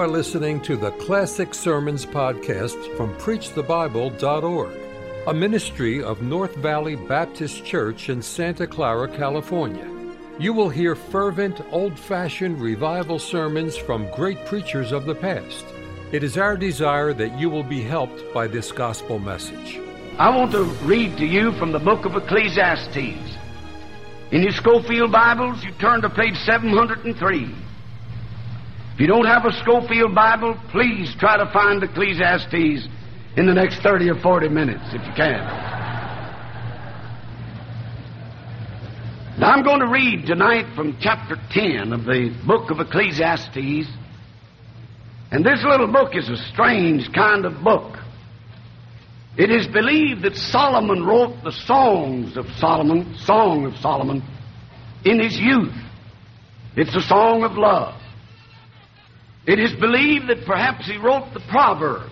are listening to the Classic Sermons podcast from PreachTheBible.org, a ministry of North Valley Baptist Church in Santa Clara, California. You will hear fervent, old fashioned revival sermons from great preachers of the past. It is our desire that you will be helped by this gospel message. I want to read to you from the book of Ecclesiastes. In your Scofield Bibles, you turn to page 703. If you don't have a Scofield Bible, please try to find Ecclesiastes in the next 30 or 40 minutes, if you can. Now, I'm going to read tonight from chapter 10 of the book of Ecclesiastes. And this little book is a strange kind of book. It is believed that Solomon wrote the songs of Solomon, Song of Solomon, in his youth. It's a song of love. It is believed that perhaps he wrote the Proverbs,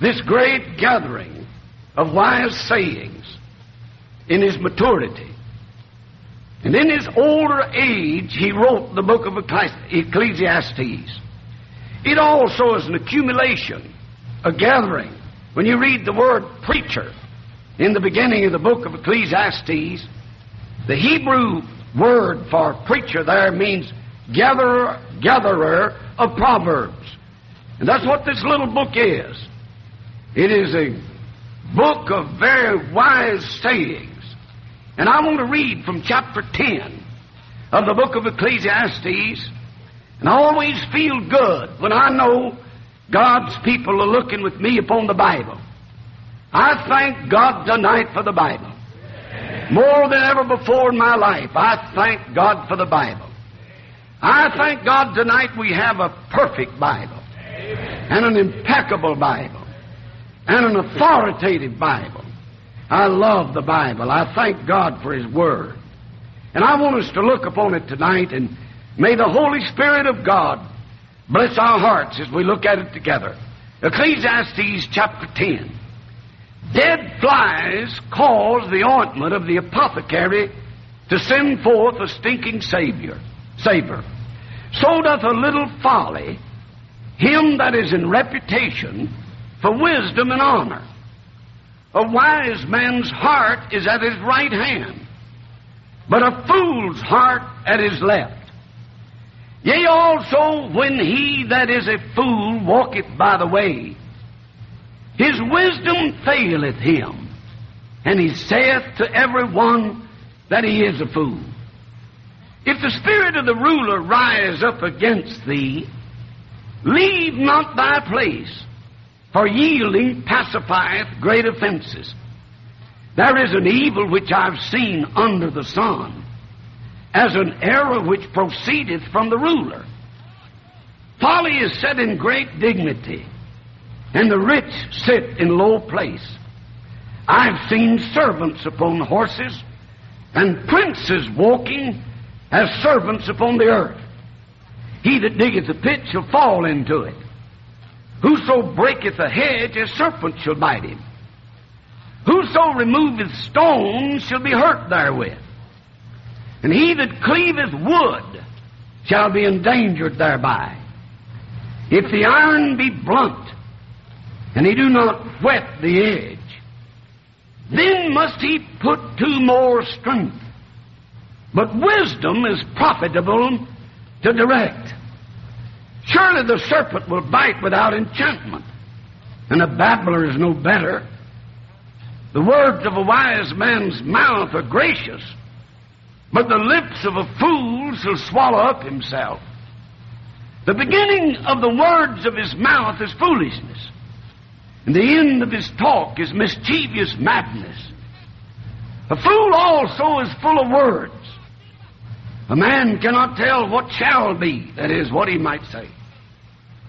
this great gathering of wise sayings, in his maturity. And in his older age, he wrote the book of Ecclesiastes. It also is an accumulation, a gathering. When you read the word preacher in the beginning of the book of Ecclesiastes, the Hebrew word for preacher there means gatherer, gatherer of proverbs. And that's what this little book is. It is a book of very wise sayings. And I want to read from chapter 10 of the book of Ecclesiastes. And I always feel good when I know God's people are looking with me upon the Bible. I thank God tonight for the Bible. More than ever before in my life, I thank God for the Bible. I thank God tonight we have a perfect Bible and an impeccable Bible and an authoritative Bible. I love the Bible. I thank God for His Word. And I want us to look upon it tonight and may the Holy Spirit of God bless our hearts as we look at it together. Ecclesiastes chapter 10. Dead flies cause the ointment of the apothecary to send forth a stinking savior savor. So doth a little folly him that is in reputation for wisdom and honor. A wise man's heart is at his right hand, but a fool's heart at his left. Yea, also when he that is a fool walketh by the way, his wisdom faileth him, and he saith to every one that he is a fool. If the spirit of the ruler rise up against thee, leave not thy place, for yielding pacifieth great offenses. There is an evil which I've seen under the sun, as an error which proceedeth from the ruler. Folly is set in great dignity, and the rich sit in low place. I've seen servants upon horses, and princes walking as servants upon the earth. He that diggeth a pit shall fall into it. Whoso breaketh a hedge, a serpent shall bite him. Whoso removeth stones shall be hurt therewith. And he that cleaveth wood shall be endangered thereby. If the iron be blunt, and he do not whet the edge, then must he put to more strength but wisdom is profitable to direct. Surely the serpent will bite without enchantment, and a babbler is no better. The words of a wise man's mouth are gracious, but the lips of a fool shall swallow up himself. The beginning of the words of his mouth is foolishness, and the end of his talk is mischievous madness. A fool also is full of words. A man cannot tell what shall be, that is, what he might say.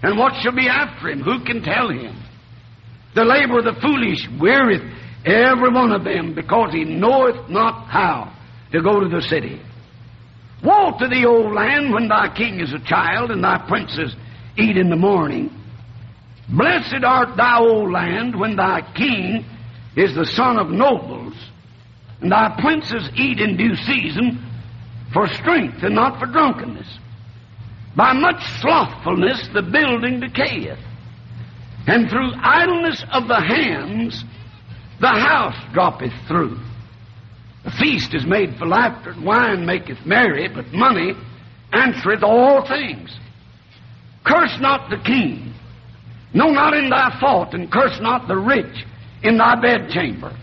And what shall be after him, who can tell him? The labor of the foolish weareth every one of them, because he knoweth not how to go to the city. Woe to thee, O land, when thy king is a child, and thy princes eat in the morning. Blessed art thou, O land, when thy king is the son of nobles, and thy princes eat in due season for strength and not for drunkenness. By much slothfulness the building decayeth, and through idleness of the hands the house droppeth through. A feast is made for laughter, and wine maketh merry, but money answereth all things. Curse not the king, no, not in thy fault, and curse not the rich in thy bedchamber.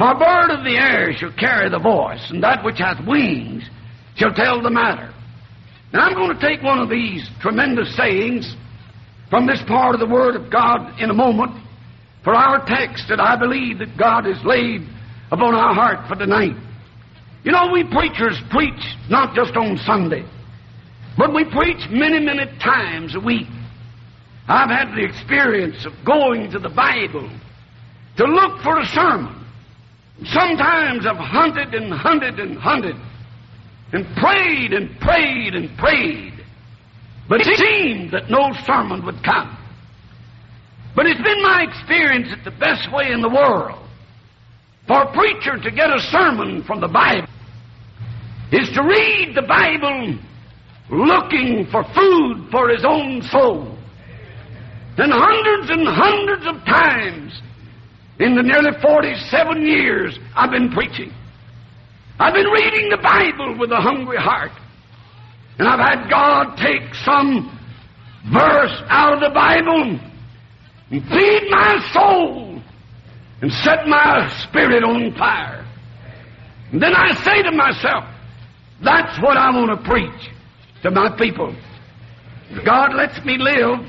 For a bird of the air shall carry the voice, and that which hath wings shall tell the matter. Now I'm going to take one of these tremendous sayings from this part of the Word of God in a moment for our text that I believe that God has laid upon our heart for tonight. You know, we preachers preach not just on Sunday, but we preach many, many times a week. I've had the experience of going to the Bible to look for a sermon. Sometimes I've hunted and hunted and hunted and prayed and prayed and prayed. But it seemed that no sermon would come. But it's been my experience that the best way in the world for a preacher to get a sermon from the Bible is to read the Bible looking for food for his own soul. And hundreds and hundreds of times in the nearly 47 years I've been preaching, I've been reading the Bible with a hungry heart. And I've had God take some verse out of the Bible and feed my soul and set my spirit on fire. And then I say to myself, that's what I want to preach to my people. God lets me live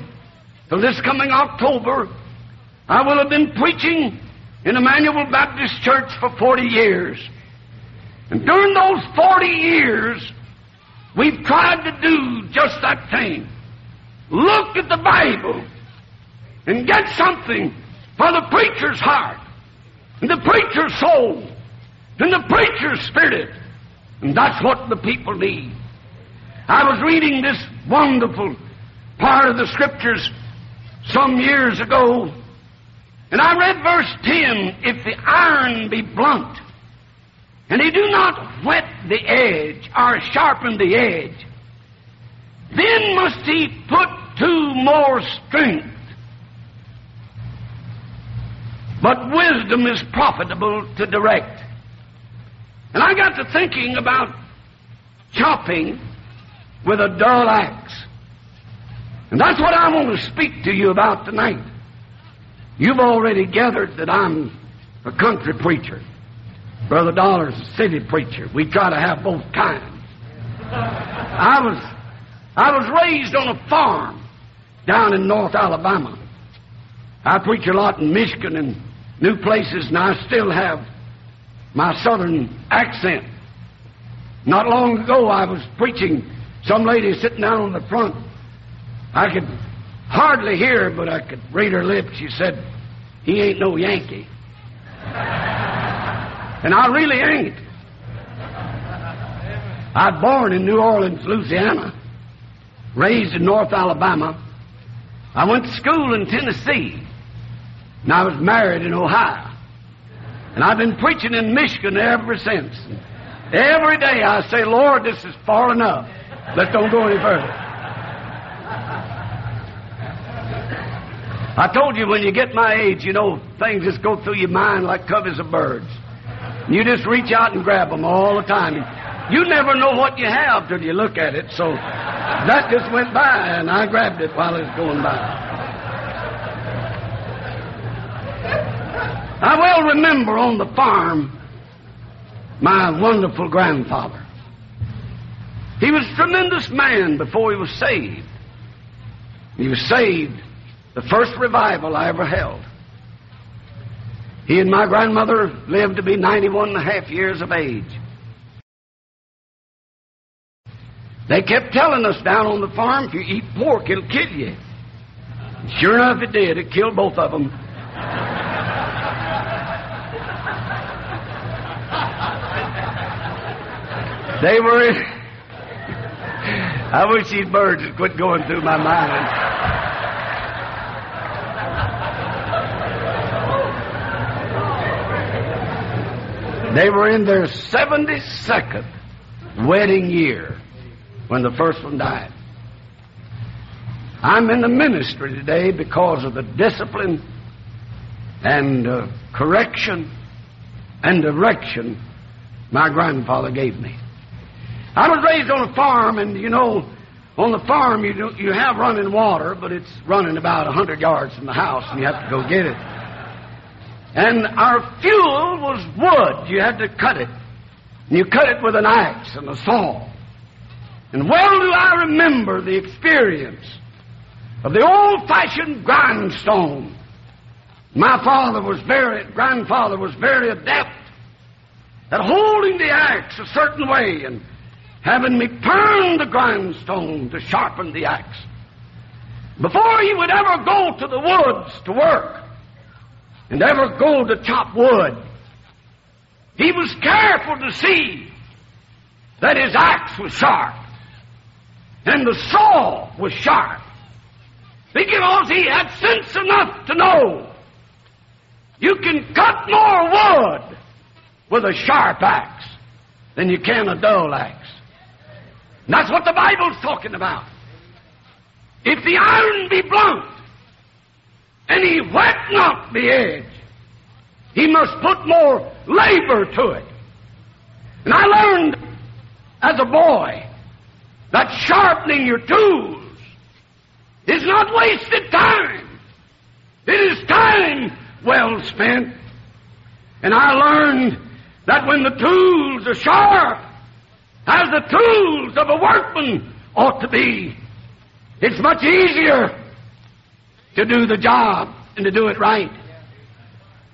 till this coming October, I will have been preaching in Emmanuel Baptist Church for 40 years. And during those 40 years, we've tried to do just that thing. Look at the Bible and get something for the preacher's heart, and the preacher's soul, and the preacher's spirit. And that's what the people need. I was reading this wonderful part of the scriptures some years ago, and I read verse 10 If the iron be blunt, and he do not whet the edge or sharpen the edge, then must he put to more strength. But wisdom is profitable to direct. And I got to thinking about chopping with a dull axe. And that's what I want to speak to you about tonight. You've already gathered that I'm a country preacher. Brother Dollar's a city preacher. We try to have both kinds. I was I was raised on a farm down in North Alabama. I preach a lot in Michigan and new places, and I still have my southern accent. Not long ago, I was preaching. Some lady sitting down on the front. I could hardly hear her, but I could read her lips. She said, He ain't no Yankee. and I really ain't. I was born in New Orleans, Louisiana, raised in North Alabama. I went to school in Tennessee, and I was married in Ohio. And I've been preaching in Michigan ever since. Every day I say, Lord, this is far enough. Let's don't go any further. I told you when you get my age, you know, things just go through your mind like coveys of birds. You just reach out and grab them all the time. You never know what you have till you look at it. So that just went by, and I grabbed it while it was going by. I well remember on the farm my wonderful grandfather. He was a tremendous man before he was saved. He was saved the first revival I ever held. He and my grandmother lived to be 91 and a half years of age. They kept telling us down on the farm, if you eat pork, it'll kill you. Sure enough, it did. It killed both of them. they were. I wish these birds would quit going through my mind. They were in their 72nd wedding year when the first one died. I'm in the ministry today because of the discipline and uh, correction and direction my grandfather gave me. I was raised on a farm, and you know, on the farm you do, you have running water, but it's running about a hundred yards from the house, and you have to go get it. And our fuel was wood. You had to cut it, and you cut it with an axe and a saw. And well do I remember the experience of the old-fashioned grindstone. My father was very, grandfather was very adept at holding the axe a certain way and having me turn the grindstone to sharpen the axe. Before he would ever go to the woods to work and ever go to chop wood, he was careful to see that his axe was sharp and the saw was sharp because he had sense enough to know you can cut more wood with a sharp axe than you can a dull axe. And that's what the Bible's talking about. If the iron be blunt, and he whet not the edge, he must put more labor to it. And I learned as a boy that sharpening your tools is not wasted time. It is time well spent. And I learned that when the tools are sharp, as the tools of a workman ought to be, it's much easier to do the job and to do it right.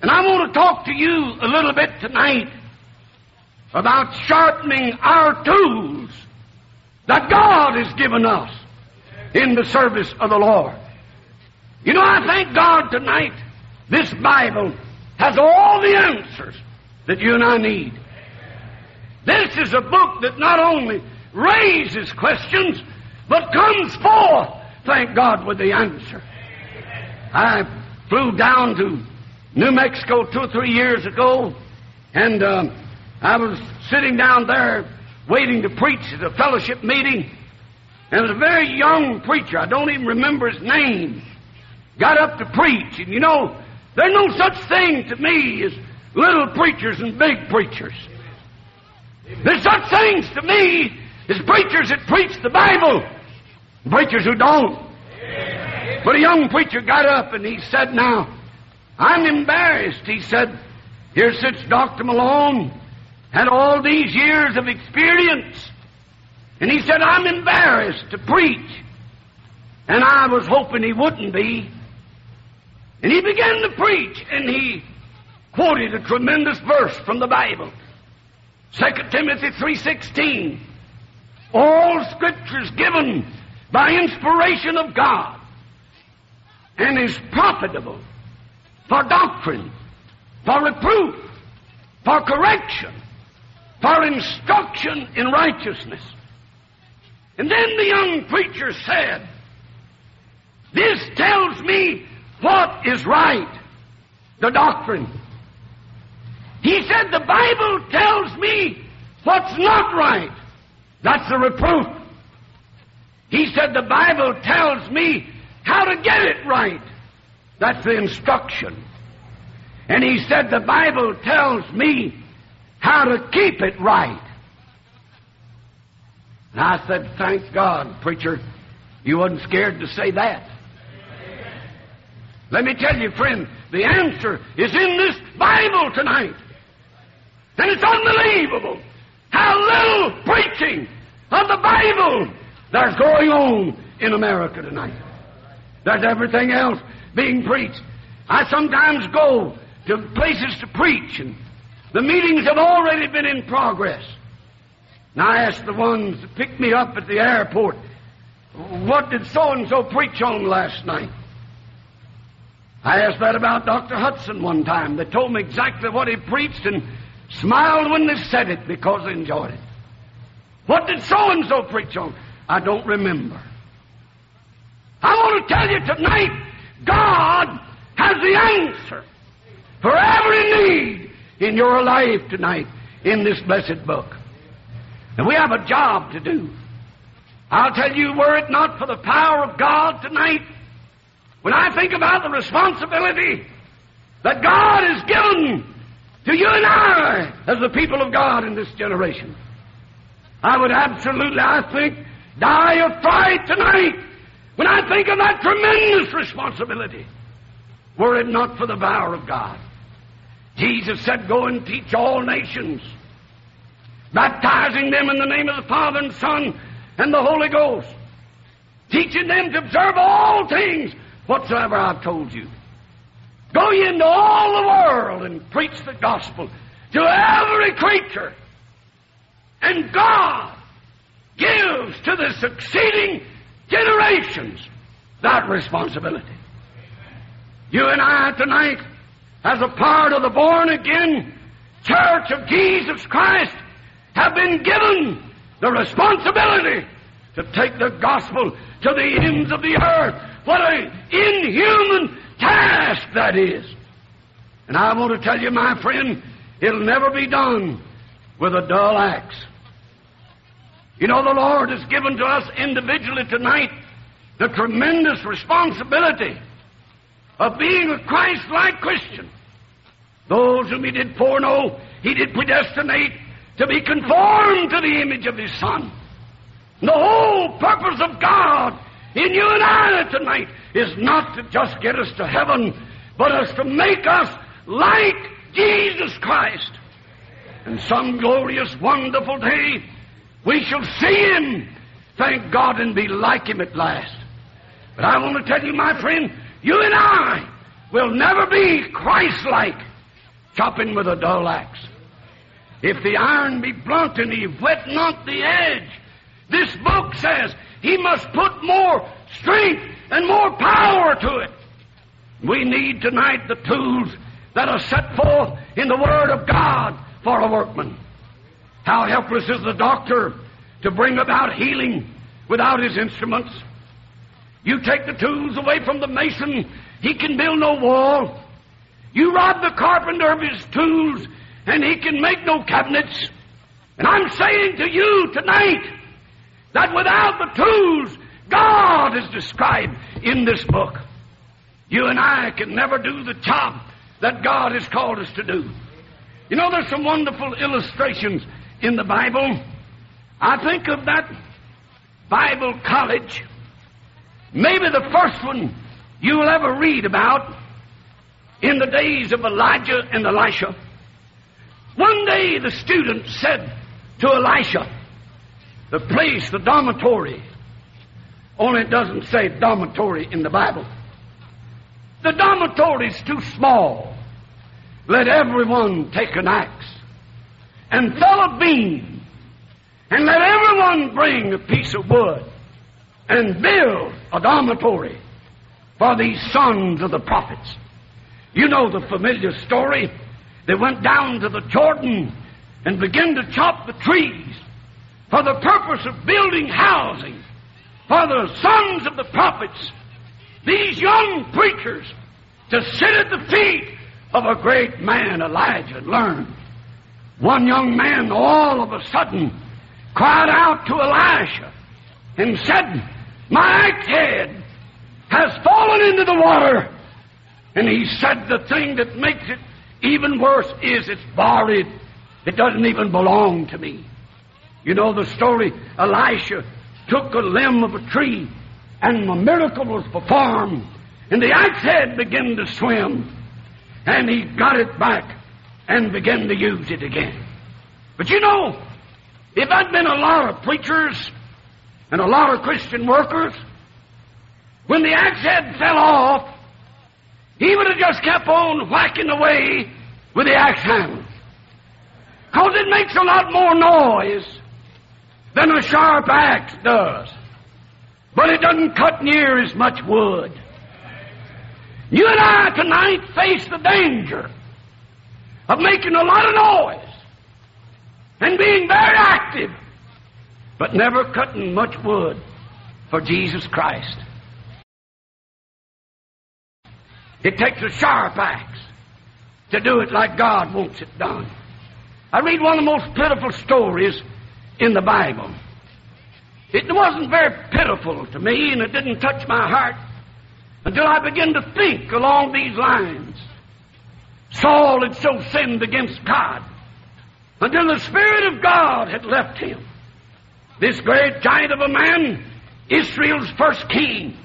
And I want to talk to you a little bit tonight about sharpening our tools that God has given us in the service of the Lord. You know, I thank God tonight this Bible has all the answers that you and I need. This is a book that not only raises questions, but comes forth, thank God, with the answer. I flew down to New Mexico two or three years ago, and um, I was sitting down there waiting to preach at a fellowship meeting, and was a very young preacher. I don't even remember his name. Got up to preach, and you know, there's no such thing to me as little preachers and big preachers. There's such things to me as preachers that preach the Bible, preachers who don't. But a young preacher got up and he said, Now, I'm embarrassed. He said, Here sits Dr. Malone, had all these years of experience. And he said, I'm embarrassed to preach. And I was hoping he wouldn't be. And he began to preach, and he quoted a tremendous verse from the Bible. 2 Timothy 3.16 All scriptures given by inspiration of God and is profitable for doctrine, for reproof, for correction, for instruction in righteousness. And then the young preacher said, This tells me what is right, the doctrine. He said, The Bible tells me what's not right. That's the reproof. He said, The Bible tells me how to get it right. That's the instruction. And he said, The Bible tells me how to keep it right. And I said, Thank God, preacher, you wasn't scared to say that. Let me tell you, friend, the answer is in this Bible tonight. And it's unbelievable how little preaching of the Bible there's going on in America tonight. There's everything else being preached. I sometimes go to places to preach, and the meetings have already been in progress. And I ask the ones that pick me up at the airport, what did so and so preach on last night? I asked that about Dr. Hudson one time. They told me exactly what he preached and smiled when they said it because they enjoyed it. What did so and so preach on? I don't remember. I want to tell you tonight, God has the answer for every need in your life tonight in this blessed book. And we have a job to do. I'll tell you, were it not for the power of God tonight, when I think about the responsibility that God has given to you and I as the people of God in this generation, I would absolutely, I think, die of fright tonight when I think of that tremendous responsibility, were it not for the power of God. Jesus said, Go and teach all nations, baptizing them in the name of the Father and Son and the Holy Ghost, teaching them to observe all things whatsoever I've told you. Go ye into all the world and preach the gospel to every creature. And God gives to the succeeding generations that responsibility. You and I tonight, as a part of the born again church of Jesus Christ, have been given the responsibility to take the gospel to the ends of the earth. What an inhuman task that is. And I want to tell you, my friend, it'll never be done with a dull axe. You know, the Lord has given to us individually tonight the tremendous responsibility of being a Christ-like Christian. Those whom He did foreknow, He did predestinate to be conformed to the image of His Son. The whole purpose of God in you and I tonight is not to just get us to heaven, but as to make us like Jesus Christ. And some glorious, wonderful day, we shall see Him, thank God, and be like Him at last. But I want to tell you, my friend, you and I will never be Christ-like, chopping with a dull axe. If the iron be blunt and he whet not the edge, this book says he must put more strength and more power to it. We need tonight the tools that are set forth in the Word of God for a workman. How helpless is the doctor to bring about healing without his instruments? You take the tools away from the mason, he can build no wall. You rob the carpenter of his tools, and he can make no cabinets. And I'm saying to you tonight that without the tools God is described in this book, you and I can never do the job that God has called us to do. You know, there's some wonderful illustrations in the Bible. I think of that Bible college, maybe the first one you'll ever read about in the days of Elijah and Elisha. One day the student said to Elisha, the place, the dormitory, only it doesn't say dormitory in the Bible. The dormitory's too small. Let everyone take an axe and fell a beam, and let everyone bring a piece of wood and build a dormitory for these sons of the prophets. You know the familiar story. They went down to the Jordan and began to chop the trees for the purpose of building housing for the sons of the prophets, these young preachers, to sit at the feet of a great man, Elijah, and learn. One young man all of a sudden cried out to Elisha and said, My head has fallen into the water. And he said, The thing that makes it even worse is it's borrowed. It doesn't even belong to me. You know the story. Elisha took a limb of a tree and a miracle was performed. And the axe head began to swim. And he got it back and began to use it again. But you know, if there'd been a lot of preachers and a lot of Christian workers, when the axe head fell off, he would have just kept on whacking away with the axe handle. Because it makes a lot more noise than a sharp axe does. But it doesn't cut near as much wood. You and I tonight face the danger of making a lot of noise and being very active, but never cutting much wood for Jesus Christ. It takes a sharp axe to do it like God wants it done. I read one of the most pitiful stories in the Bible. It wasn't very pitiful to me, and it didn't touch my heart until I began to think along these lines. Saul had so sinned against God until the Spirit of God had left him. This great giant of a man, Israel's first king.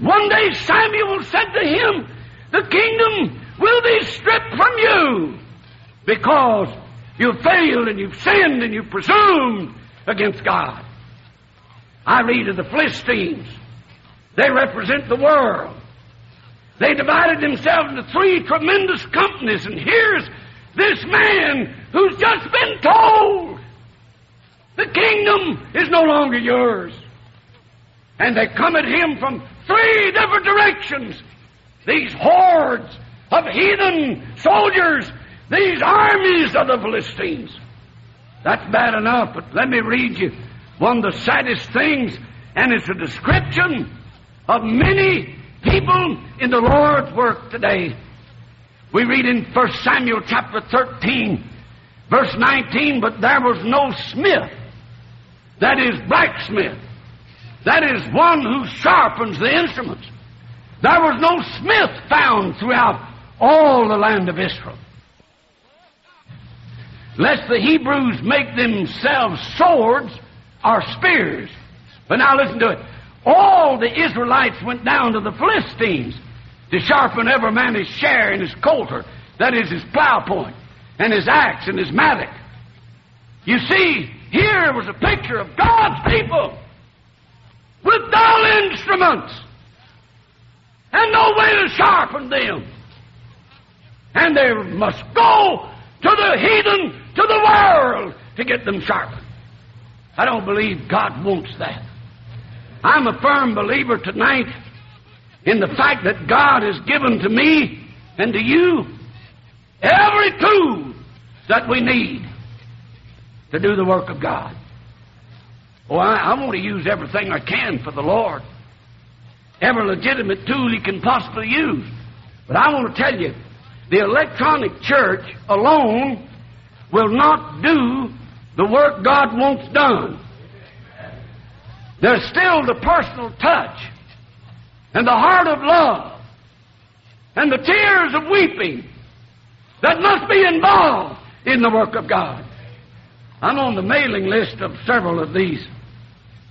One day Samuel said to him, The kingdom will be stripped from you because you've failed and you've sinned and you've presumed against God. I read of the Philistines. They represent the world. They divided themselves into three tremendous companies, and here's this man who's just been told the kingdom is no longer yours. And they come at him from three different directions. These hordes of heathen soldiers, these armies of the Philistines. That's bad enough, but let me read you one of the saddest things, and it's a description of many people in the Lord's work today. We read in 1 Samuel chapter 13, verse 19, but there was no smith, that is blacksmith, that is one who sharpens the instruments. There was no smith found throughout all the land of Israel. Lest the Hebrews make themselves swords or spears. But now listen to it. All the Israelites went down to the Philistines to sharpen every man his share in his coulter, that is his plow point, and his axe and his mattock. You see, here was a picture of God's people with dull instruments and no way to sharpen them. And they must go to the heathen, to the world, to get them sharpened. I don't believe God wants that. I'm a firm believer tonight in the fact that God has given to me and to you every tool that we need to do the work of God. Oh, I, I want to use everything I can for the Lord. Every legitimate tool He can possibly use. But I want to tell you, the electronic church alone will not do the work God wants done. There's still the personal touch and the heart of love and the tears of weeping that must be involved in the work of God. I'm on the mailing list of several of these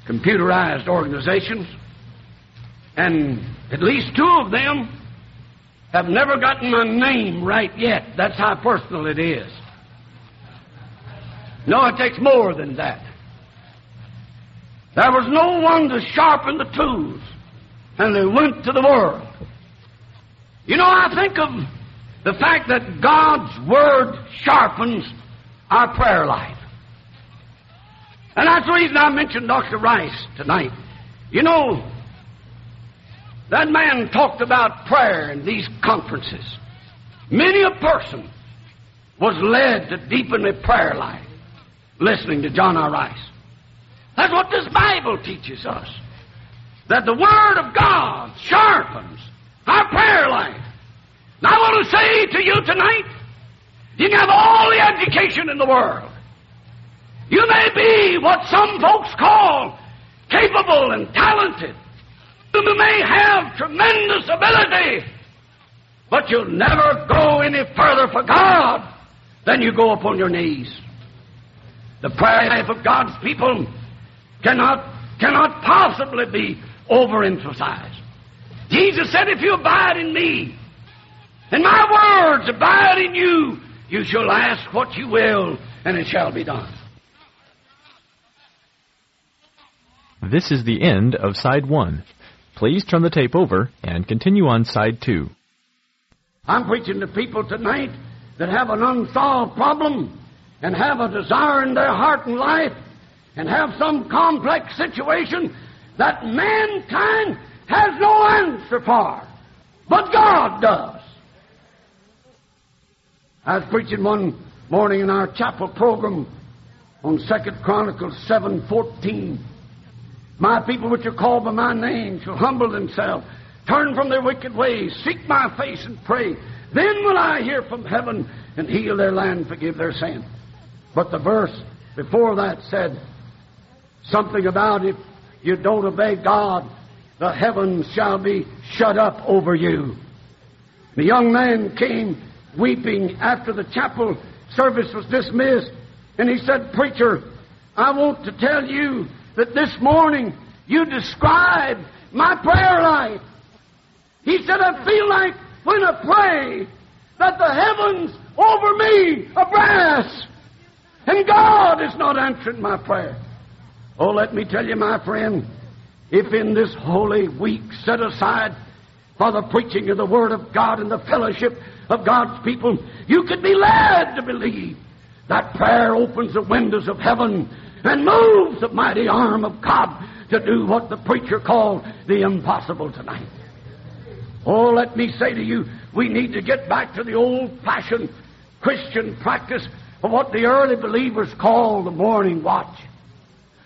computerized organizations, and at least two of them have never gotten my name right yet. That's how personal it is. No, it takes more than that. There was no one to sharpen the tools, and they went to the world. You know, I think of the fact that God's Word sharpens our prayer life. And that's the reason I mentioned Dr. Rice tonight. You know, that man talked about prayer in these conferences. Many a person was led to deepen their prayer life listening to John R. Rice. That's what this Bible teaches us. That the Word of God sharpens our prayer life. Now I want to say to you tonight, you can have all the education in the world. You may be what some folks call capable and talented. You may have tremendous ability, but you'll never go any further for God than you go upon your knees. The prayer life of God's people cannot, cannot possibly be overemphasized. Jesus said, If you abide in me, and my words abide in you, you shall ask what you will, and it shall be done. This is the end of side one. Please turn the tape over and continue on side two. I'm preaching to people tonight that have an unsolved problem and have a desire in their heart and life and have some complex situation that mankind has no answer for, but God does. I was preaching one morning in our chapel program on Second Chronicles seven fourteen. My people which are called by my name shall humble themselves, turn from their wicked ways, seek my face and pray. Then will I hear from heaven and heal their land, forgive their sin. But the verse before that said, Something about if you don't obey God, the heavens shall be shut up over you. The young man came weeping after the chapel service was dismissed, and he said, Preacher, I want to tell you that this morning you described my prayer life. He said, I feel like when I pray that the heavens over me are brass, and God is not answering my prayer. Oh, let me tell you, my friend, if in this holy week set aside for the preaching of the Word of God and the fellowship of God's people, you could be led to believe that prayer opens the windows of heaven and moves the mighty arm of God to do what the preacher called the impossible tonight. Oh, let me say to you, we need to get back to the old fashioned Christian practice of what the early believers called the morning watch.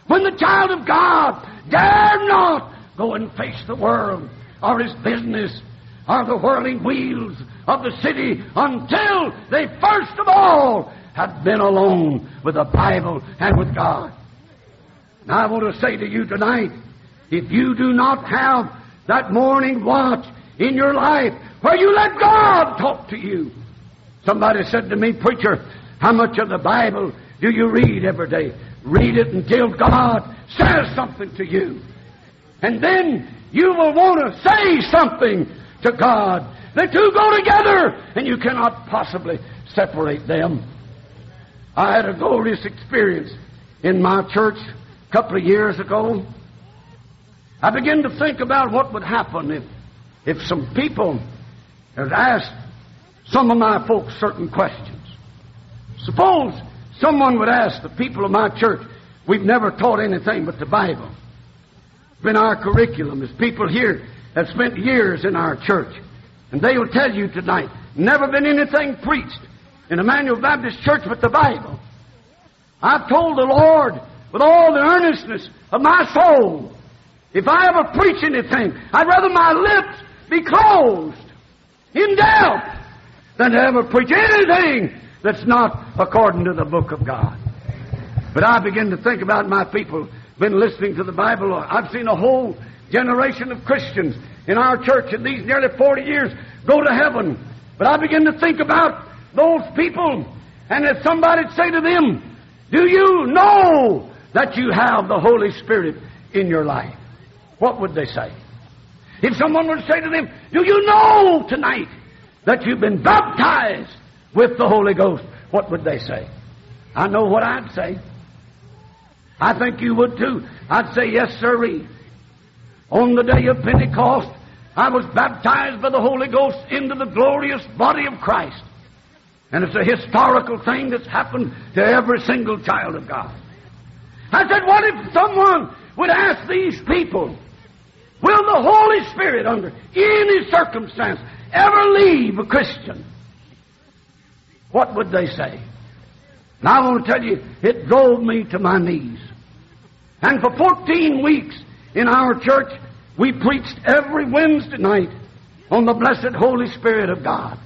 When the child of God dare not go and face the world or his business or the whirling wheels of the city until they first of all have been alone with the Bible and with God. Now I want to say to you tonight, if you do not have that morning watch in your life where you let God talk to you. Somebody said to me, Preacher, how much of the Bible do you read every day? Read it until God says something to you. And then you will want to say something to God. The two go together, and you cannot possibly separate them. I had a glorious experience in my church a couple of years ago. I began to think about what would happen if, if some people had asked some of my folks certain questions. Suppose someone would ask the people of my church, we've never taught anything but the Bible. Been our curriculum. There's people here that spent years in our church. And they will tell you tonight, never been anything preached in Emmanuel Baptist Church but the Bible. I've told the Lord with all the earnestness of my soul, if I ever preach anything, I'd rather my lips be closed in doubt than to ever preach anything that's not according to the book of God. But I begin to think about my people, been listening to the Bible. I've seen a whole generation of Christians in our church in these nearly 40 years go to heaven. But I begin to think about those people, and if somebody'd say to them, Do you know that you have the Holy Spirit in your life? What would they say? If someone would say to them, Do you know tonight that you've been baptized with the Holy Ghost? What would they say? I know what I'd say. I think you would too. I'd say, Yes, sirree. On the day of Pentecost, I was baptized by the Holy Ghost into the glorious body of Christ. And it's a historical thing that's happened to every single child of God. I said, what if someone would ask these people, will the Holy Spirit under any circumstance ever leave a Christian? What would they say? And I want to tell you, it drove me to my knees. And for 14 weeks in our church, we preached every Wednesday night on the blessed Holy Spirit of God.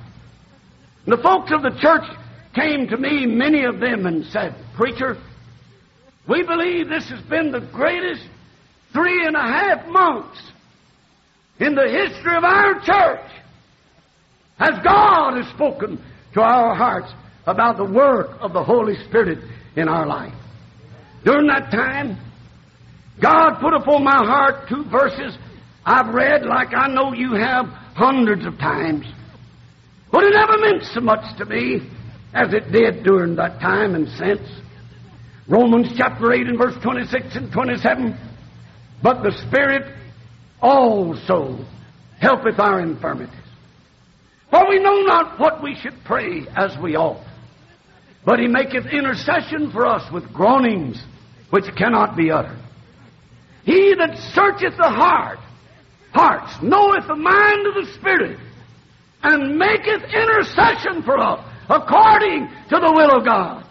And the folks of the church came to me, many of them, and said, Preacher, we believe this has been the greatest three and a half months in the history of our church as God has spoken to our hearts about the work of the Holy Spirit in our life. During that time, God put upon my heart two verses I've read like I know you have hundreds of times. But it never meant so much to me as it did during that time and since. Romans chapter 8 and verse 26 and 27. But the Spirit also helpeth our infirmities. For we know not what we should pray as we ought. But he maketh intercession for us with groanings which cannot be uttered. He that searcheth the heart, hearts, knoweth the mind of the Spirit, and maketh intercession for us according to the will of God.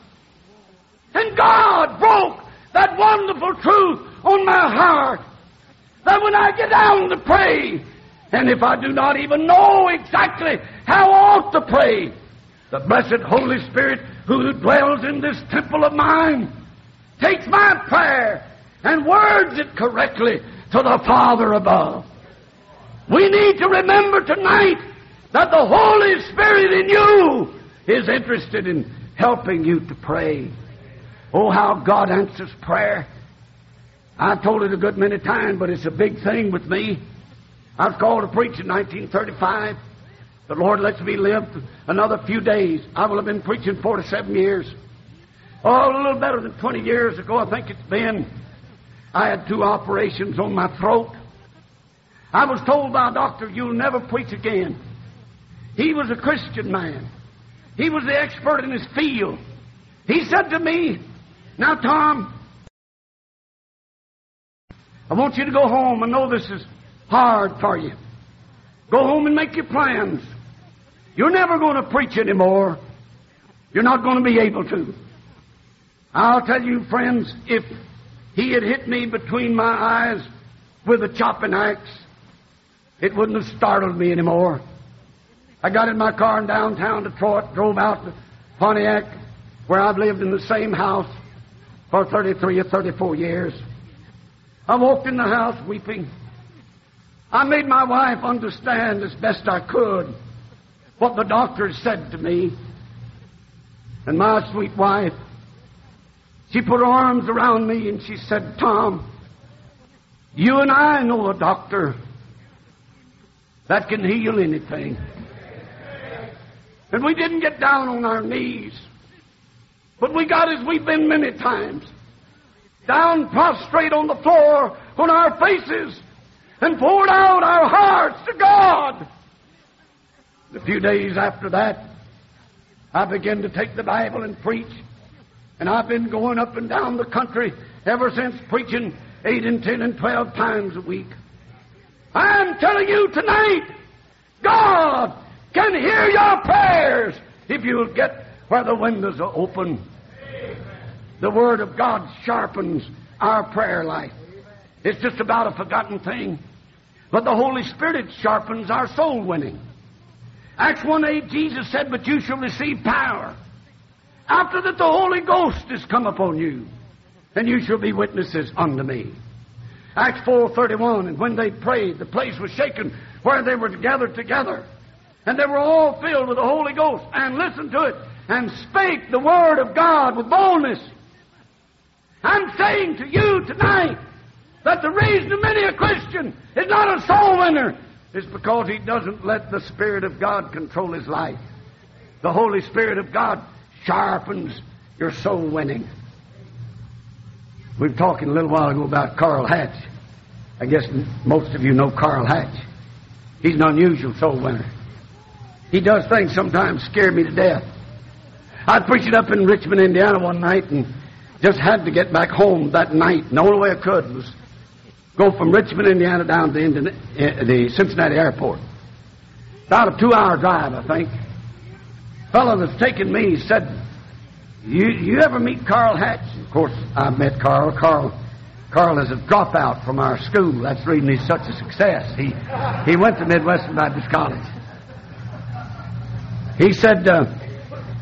And God broke that wonderful truth on my heart that when I get down to pray, and if I do not even know exactly how I ought to pray, the blessed Holy Spirit who dwells in this temple of mine takes my prayer and words it correctly to the Father above. We need to remember tonight that the Holy Spirit in you is interested in helping you to pray. Oh, how God answers prayer. I've told it a good many times, but it's a big thing with me. I was called to preach in 1935. The Lord lets me live another few days. I will have been preaching 47 years. Oh, a little better than 20 years ago, I think it's been. I had two operations on my throat. I was told by a doctor, you'll never preach again. He was a Christian man. He was the expert in his field. He said to me, Now, Tom, I want you to go home. I know this is hard for you. Go home and make your plans. You're never going to preach anymore. You're not going to be able to. I'll tell you, friends, if he had hit me between my eyes with a chopping axe, it wouldn't have startled me anymore. I got in my car in downtown Detroit, drove out to Pontiac, where I've lived in the same house for 33 or 34 years. I walked in the house weeping. I made my wife understand as best I could what the doctor said to me. And my sweet wife, she put her arms around me and she said, Tom, you and I know a doctor that can heal anything. And we didn't get down on our knees. But we got as we've been many times. Down prostrate on the floor on our faces and poured out our hearts to God. A few days after that, I began to take the Bible and preach. And I've been going up and down the country ever since preaching eight and ten and twelve times a week. I'm telling you tonight, God can hear your prayers if you'll get where the windows are open. The Word of God sharpens our prayer life. It's just about a forgotten thing. But the Holy Spirit sharpens our soul winning. Acts 1 8, Jesus said, But you shall receive power after that the Holy Ghost is come upon you, and you shall be witnesses unto me. Acts 4.31, and when they prayed, the place was shaken where they were gathered together. And they were all filled with the Holy Ghost, and listened to it, and spake the word of God with boldness. I'm saying to you tonight that the reason of many a Christian is not a soul winner is because he doesn't let the Spirit of God control his life. The Holy Spirit of God sharpens your soul winning. We were talking a little while ago about Carl Hatch. I guess most of you know Carl Hatch. He's an unusual soul winner. He does things sometimes scare me to death. I preached up in Richmond, Indiana one night and just had to get back home that night. And the only way I could was go from Richmond, Indiana down to the Cincinnati airport. About a two hour drive, I think fellow that's taken me said, you, you ever meet Carl Hatch? Of course, I met Carl. Carl Carl is a dropout from our school. That's the reason he's such a success. He, he went to Midwestern Baptist College. He said uh,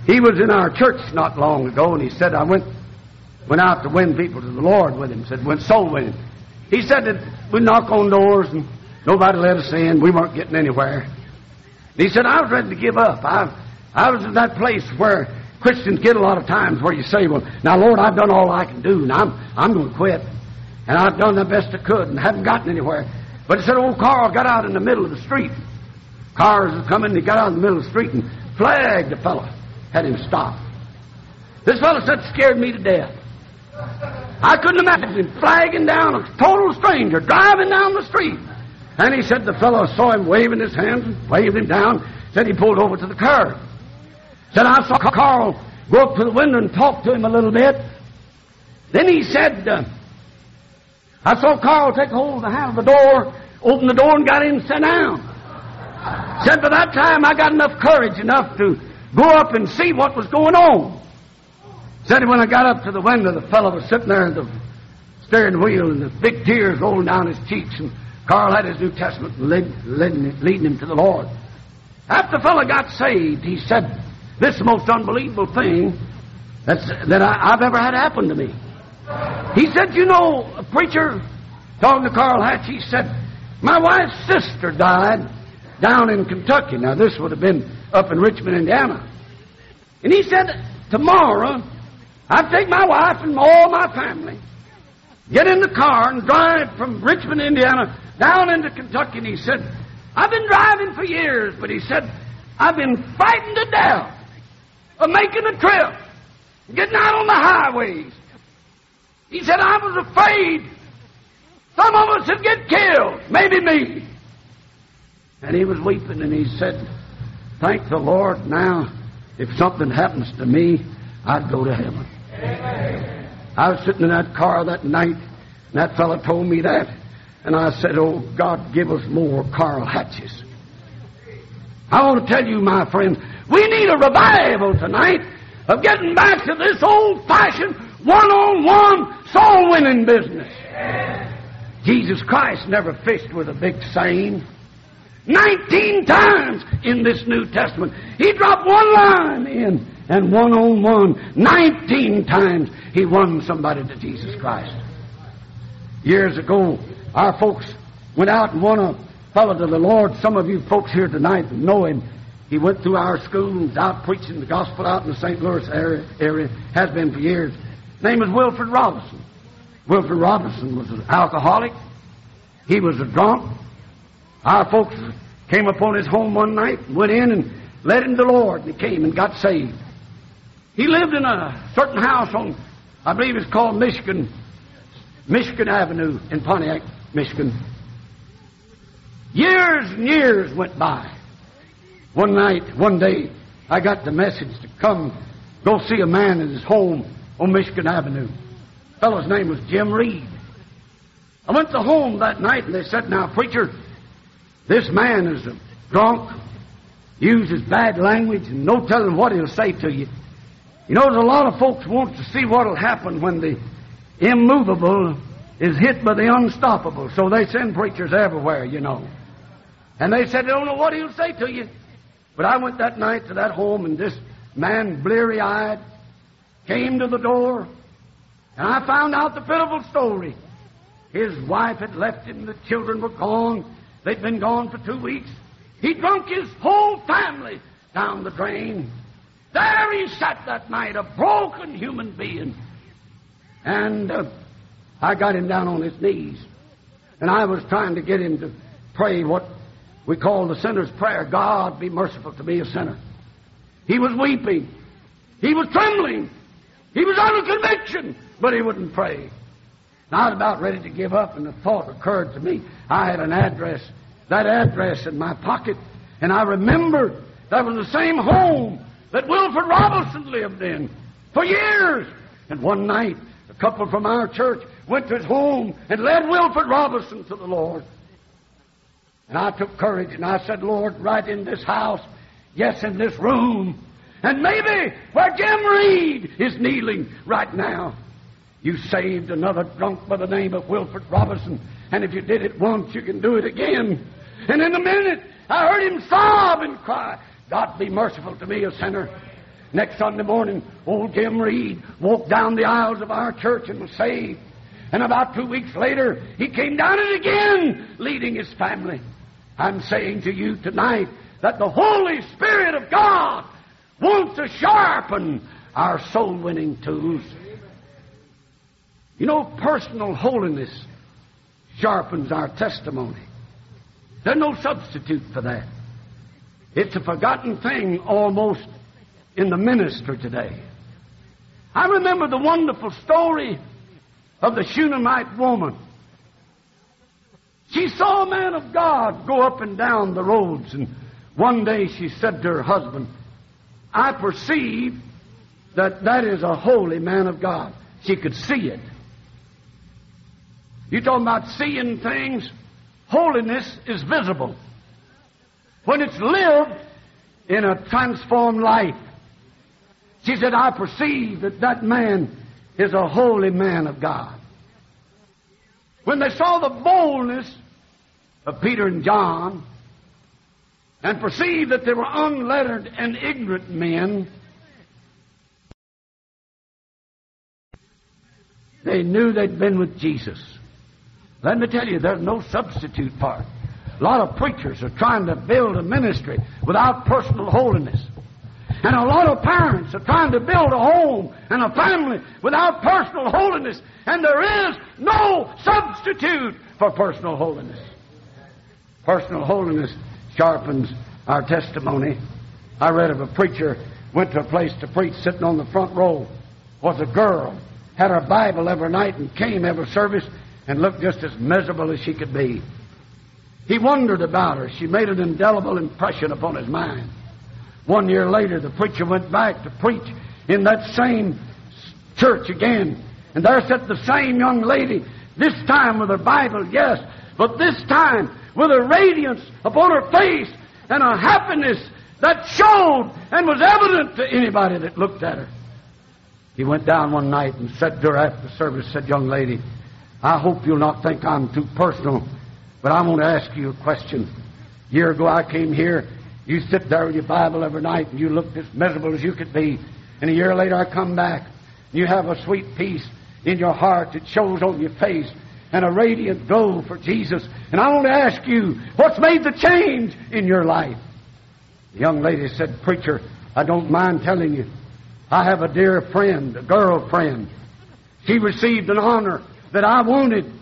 he was in our church not long ago, and he said, I went, went out to win people to the Lord with him. Said, went soul winning. He said that we knock on doors and nobody let us in. We weren't getting anywhere. And he said, I was ready to give up. I, I was in that place where Christians get a lot of times where you say, well, now, Lord, I've done all I can do, and I'm, I'm going to quit. And I've done the best I could and haven't gotten anywhere. But he said, old Carl got out in the middle of the street. Cars was coming, he got out in the middle of the street and flagged the fellow, had him stop. This fellow said, scared me to death. I couldn't imagine him flagging down a total stranger, driving down the street. And he said the fellow saw him waving his hands and waved him down, said he pulled over to the curb. Said, I saw Carl go up to the window and talk to him a little bit. Then he said, uh, I saw Carl take hold of the handle of the door, open the door, and got in and sat down. Said, by that time I got enough courage enough to go up and see what was going on. Said, when I got up to the window, the fellow was sitting there at the steering wheel and the big tears rolling down his cheeks, and Carl had his New Testament leading, leading him to the Lord. After the fellow got saved, he said, this is the most unbelievable thing that's, that I, have ever had happen to me. He said, You know, a preacher, talking to Carl Hatch, he said, My wife's sister died down in Kentucky. Now, this would have been up in Richmond, Indiana. And he said, Tomorrow, I'd take my wife and all my family, get in the car and drive from Richmond, Indiana, down into Kentucky. And he said, I've been driving for years, but he said, I've been frightened to death of making a trip, getting out on the highways. He said, I was afraid some of us would get killed, maybe me. And he was weeping and he said, Thank the Lord now, if something happens to me, I'd go to heaven. I was sitting in that car that night, and that fellow told me that. And I said, Oh, God, give us more Carl Hatches. I want to tell you, my friends, we need a revival tonight of getting back to this old fashioned one on one soul winning business. Jesus Christ never fished with a big seine. Nineteen times in this New Testament, he dropped one line in, and one on one, nineteen times he won somebody to Jesus Christ. Years ago, our folks went out and won a fellow to the Lord. Some of you folks here tonight know him. He went through our schools, out preaching the gospel out in the St. Louis area, area has been for years. His name is Wilfred Robinson. Wilfred Robinson was an alcoholic. He was a drunk. Our folks came upon his home one night, went in and led him to the Lord, and he came and got saved. He lived in a certain house on, I believe it's called Michigan, Michigan Avenue in Pontiac, Michigan. Years and years went by. One night, one day, I got the message to come go see a man in his home on Michigan Avenue. The fellow's name was Jim Reed. I went to home that night and they said, Now, preacher, this man is a drunk, uses bad language, and no telling what he'll say to you. You know, there's a lot of folks want to see what'll happen when the immovable is hit by the unstoppable. So they send preachers everywhere, you know. And they said they don't know what he'll say to you. But I went that night to that home, and this man, bleary eyed, came to the door, and I found out the pitiful story. His wife had left him, the children were gone, they'd been gone for two weeks. He drunk his whole family down the drain. There he sat that night, a broken human being. And uh, I got him down on his knees. And I was trying to get him to pray what we call the sinner's prayer God, be merciful to me, a sinner. He was weeping. He was trembling. He was under conviction, but he wouldn't pray. And I was about ready to give up, and the thought occurred to me. I had an address, that address in my pocket, and I remembered that was the same home that Wilfred Robinson lived in for years. And one night, a couple from our church went to his home and led Wilfred Robinson to the Lord. And I took courage and I said, Lord, right in this house, yes, in this room, and maybe where Jim Reed is kneeling right now, you saved another drunk by the name of Wilfred Robinson. And if you did it once, you can do it again. And in a minute, I heard him sob and cry, God be merciful to me, a sinner. Next Sunday morning, old Jim Reed walked down the aisles of our church and was saved. And about two weeks later, he came down it again, leading his family. I'm saying to you tonight that the Holy Spirit of God wants to sharpen our soul winning tools. You know, personal holiness sharpens our testimony. There's no substitute for that. It's a forgotten thing almost in the ministry today. I remember the wonderful story of the Shunammite woman she saw a man of God go up and down the roads, and one day she said to her husband, I perceive that that is a holy man of God. She could see it. You talking about seeing things? Holiness is visible. When it's lived in a transformed life. She said, I perceive that that man is a holy man of God. When they saw the boldness of Peter and John and perceived that they were unlettered and ignorant men, they knew they'd been with Jesus. Let me tell you, there's no substitute for. A lot of preachers are trying to build a ministry without personal holiness. And a lot of parents are trying to build a home and a family without personal holiness. And there is no substitute for personal holiness. Personal holiness sharpens our testimony. I read of a preacher went to a place to preach sitting on the front row was a girl had her bible every night and came every service and looked just as miserable as she could be he wondered about her. She made an indelible impression upon his mind. One year later the preacher went back to preach in that same church again. And there sat the same young lady this time with her bible yes but this time with a radiance upon her face and a happiness that showed and was evident to anybody that looked at her. He went down one night and said to her after service, said, Young lady, I hope you'll not think I'm too personal, but I want to ask you a question. A year ago I came here, you sit there with your Bible every night and you looked as miserable as you could be. And a year later I come back, and you have a sweet peace in your heart that shows on your face and a radiant glow for Jesus. And I want to ask you, what's made the change in your life? The young lady said, Preacher, I don't mind telling you. I have a dear friend, a girlfriend. She received an honor that I wanted,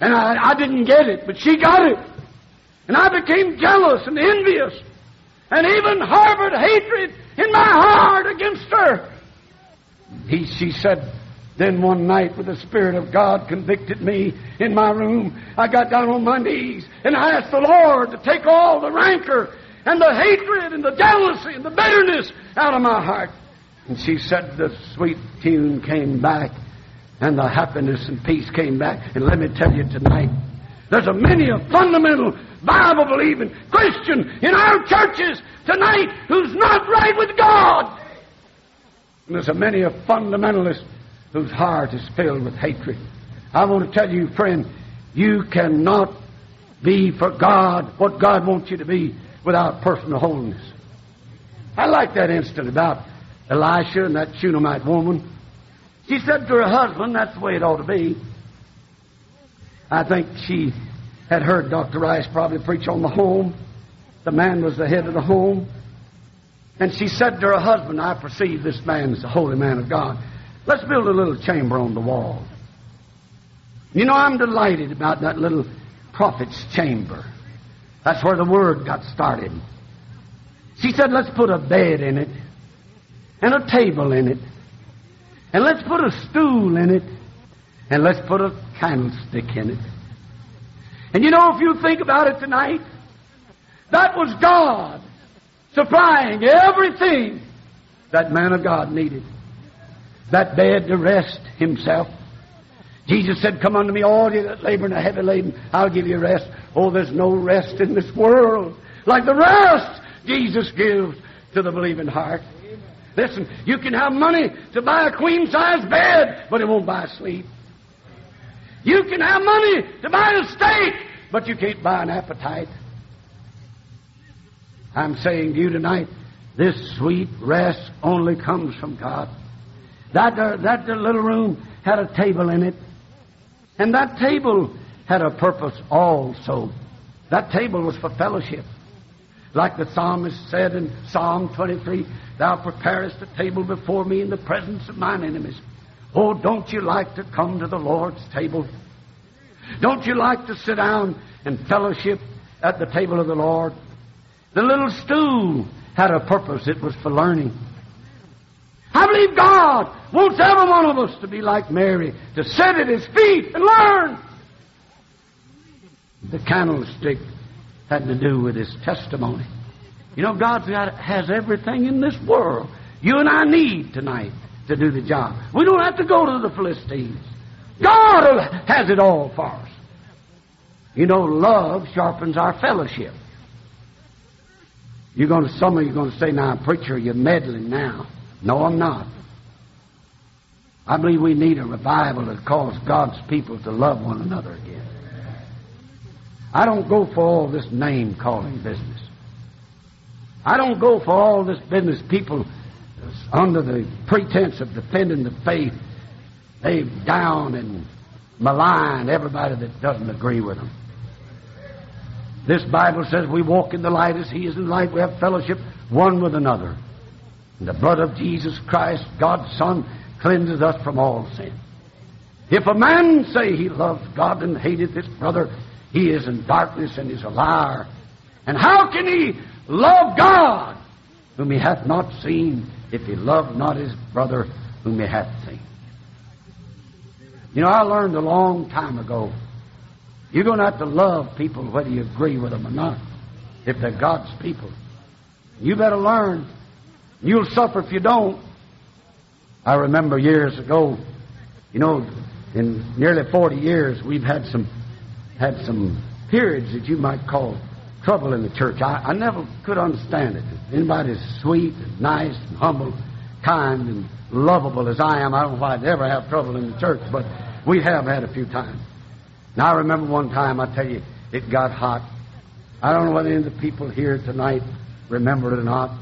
and I, I didn't get it, but she got it. And I became jealous and envious, and even harbored hatred in my heart against her. He, she said, then one night, with the Spirit of God convicted me in my room, I got down on my knees and I asked the Lord to take all the rancor and the hatred and the jealousy and the bitterness out of my heart. And she said the sweet tune came back and the happiness and peace came back. And let me tell you tonight, there's a many a fundamental Bible believing Christian in our churches tonight who's not right with God. And there's a many a fundamentalist whose heart is filled with hatred. I want to tell you, friend, you cannot be for God what God wants you to be without personal holiness. I like that incident about Elisha and that Shunammite woman. She said to her husband, that's the way it ought to be. I think she had heard Dr. Rice probably preach on the home. The man was the head of the home. And she said to her husband, I perceive this man is a holy man of God. Let's build a little chamber on the wall. You know, I'm delighted about that little prophet's chamber. That's where the Word got started. She said, let's put a bed in it, and a table in it, and let's put a stool in it, and let's put a candlestick in it. And you know, if you think about it tonight, that was God supplying everything that man of God needed. That bed to rest himself. Jesus said, Come unto me, all you that labor and are heavy laden, I'll give you rest. Oh, there's no rest in this world like the rest Jesus gives to the believing heart. Listen, you can have money to buy a queen size bed, but it won't buy sleep. You can have money to buy a steak, but you can't buy an appetite. I'm saying to you tonight, this sweet rest only comes from God. That, uh, that little room had a table in it, and that table had a purpose also. That table was for fellowship. Like the psalmist said in Psalm 23, Thou preparest a table before me in the presence of mine enemies. Oh, don't you like to come to the Lord's table? Don't you like to sit down and fellowship at the table of the Lord? The little stool had a purpose. It was for learning. I believe God wants every one of us to be like Mary, to sit at His feet and learn. The candlestick had to do with His testimony. You know, God has everything in this world you and I need tonight to do the job. We don't have to go to the Philistines. God has it all for us. You know, love sharpens our fellowship. You're going to, some of you are going to say, now, preacher, you're meddling now. No, I'm not. I believe we need a revival that calls God's people to love one another again. I don't go for all this name calling business. I don't go for all this business people under the pretense of defending the faith. They down and malign everybody that doesn't agree with them. This Bible says we walk in the light as He is in light. We have fellowship one with another. And the blood of Jesus Christ, God's Son, cleanses us from all sin. If a man say he loves God and hateth his brother, he is in darkness and is a liar. And how can he love God whom he hath not seen if he love not his brother whom he hath seen? You know, I learned a long time ago you're going to have to love people whether you agree with them or not, if they're God's people. You better learn. You'll suffer if you don't. I remember years ago, you know, in nearly 40 years, we've had some had some periods that you might call trouble in the church. I, I never could understand it. Anybody as sweet and nice and humble, kind and lovable as I am, I don't know if I'd ever have trouble in the church, but we have had a few times. Now, I remember one time, I tell you, it got hot. I don't know whether any of the people here tonight remember it or not.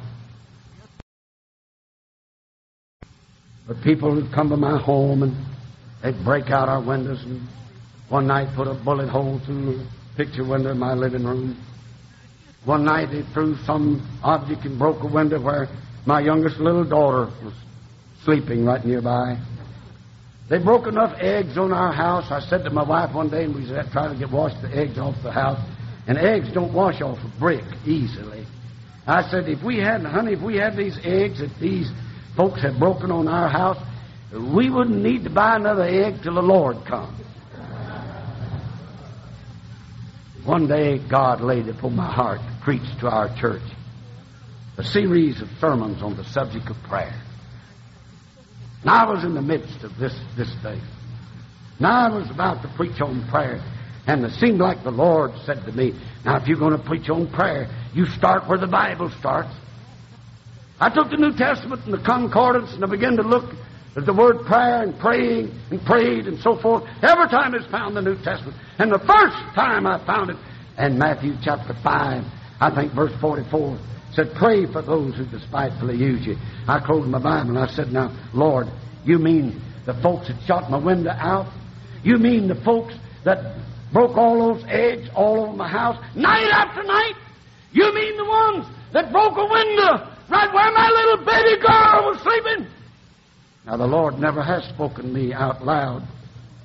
But people would come to my home and they'd break out our windows and one night put a bullet hole through the picture window in my living room. One night they threw some object and broke a window where my youngest little daughter was sleeping right nearby. They broke enough eggs on our house. I said to my wife one day, and we was trying to get wash the eggs off the house, and eggs don't wash off a brick easily. I said, if we had, honey, if we had these eggs that these folks had broken on our house, we wouldn't need to buy another egg till the Lord comes. One day, God laid upon my heart to preach to our church a series of sermons on the subject of prayer. Now I was in the midst of this, this thing. Now I was about to preach on prayer. And it seemed like the Lord said to me, Now, if you're going to preach on prayer, you start where the Bible starts. I took the New Testament and the concordance and I began to look at the word prayer and praying and prayed and so forth. Every time it's found in the New Testament. And the first time I found it in Matthew chapter 5, I think verse 44, said, Pray for those who despitefully use you. I closed my Bible and I said, Now, Lord, you mean the folks that shot my window out? You mean the folks that broke all those eggs all over my house night after night? You mean the ones that broke a window right where my little baby girl was sleeping? Now, the Lord never has spoken to me out loud,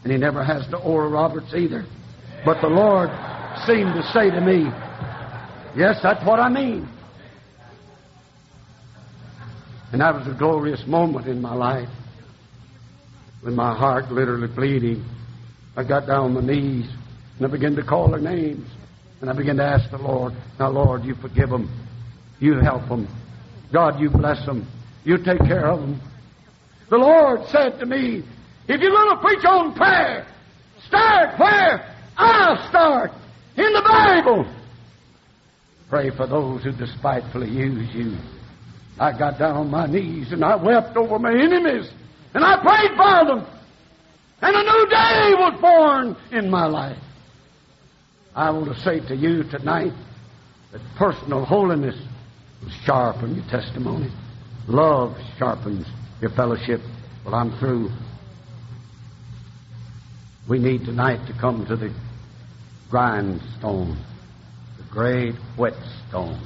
and He never has to Oral Roberts either. But the Lord seemed to say to me, Yes, that's what I mean. And that was a glorious moment in my life. With my heart literally bleeding, I got down on my knees and I began to call their names. And I began to ask the Lord, Now, Lord, you forgive them. You help them. God, you bless them. You take care of them. The Lord said to me, If you're going to preach on prayer, start where I'll start in the Bible. Pray for those who despitefully use you. I got down on my knees and I wept over my enemies and I prayed for them. And a new day was born in my life. I want to say to you tonight that personal holiness will sharpen your testimony. Love sharpens your fellowship. Well, I'm through. We need tonight to come to the grindstone, the great whetstone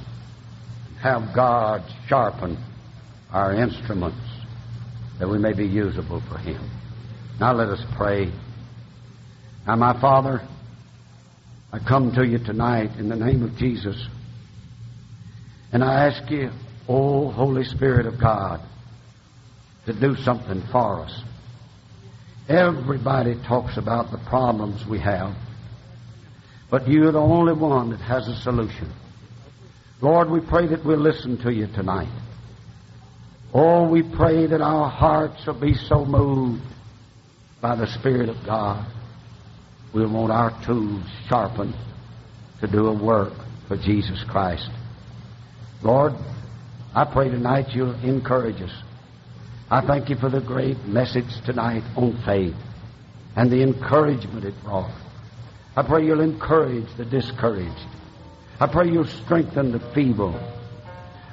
and have God sharpen our instruments that we may be usable for Him. Now let us pray. Now, my Father, I come to you tonight in the name of Jesus. And I ask you, O Holy Spirit of God, to do something for us. Everybody talks about the problems we have, but you're the only one that has a solution. Lord, we pray that we'll listen to you tonight. Oh, we pray that our hearts will be so moved by the Spirit of God. We'll want our tools sharpened to do a work for Jesus Christ. Lord, I pray tonight you'll encourage us. I thank you for the great message tonight on faith and the encouragement it brought. I pray you'll encourage the discouraged. I pray you'll strengthen the feeble.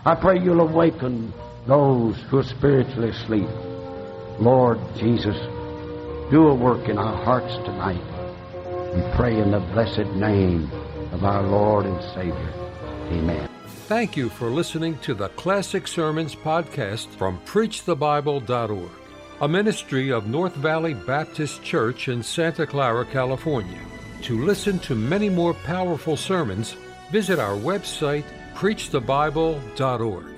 I pray you'll awaken those who are spiritually asleep. Lord Jesus, do a work in our hearts tonight. We pray in the blessed name of our Lord and Savior. Amen. Thank you for listening to the Classic Sermons podcast from PreachTheBible.org, a ministry of North Valley Baptist Church in Santa Clara, California. To listen to many more powerful sermons, visit our website, PreachTheBible.org.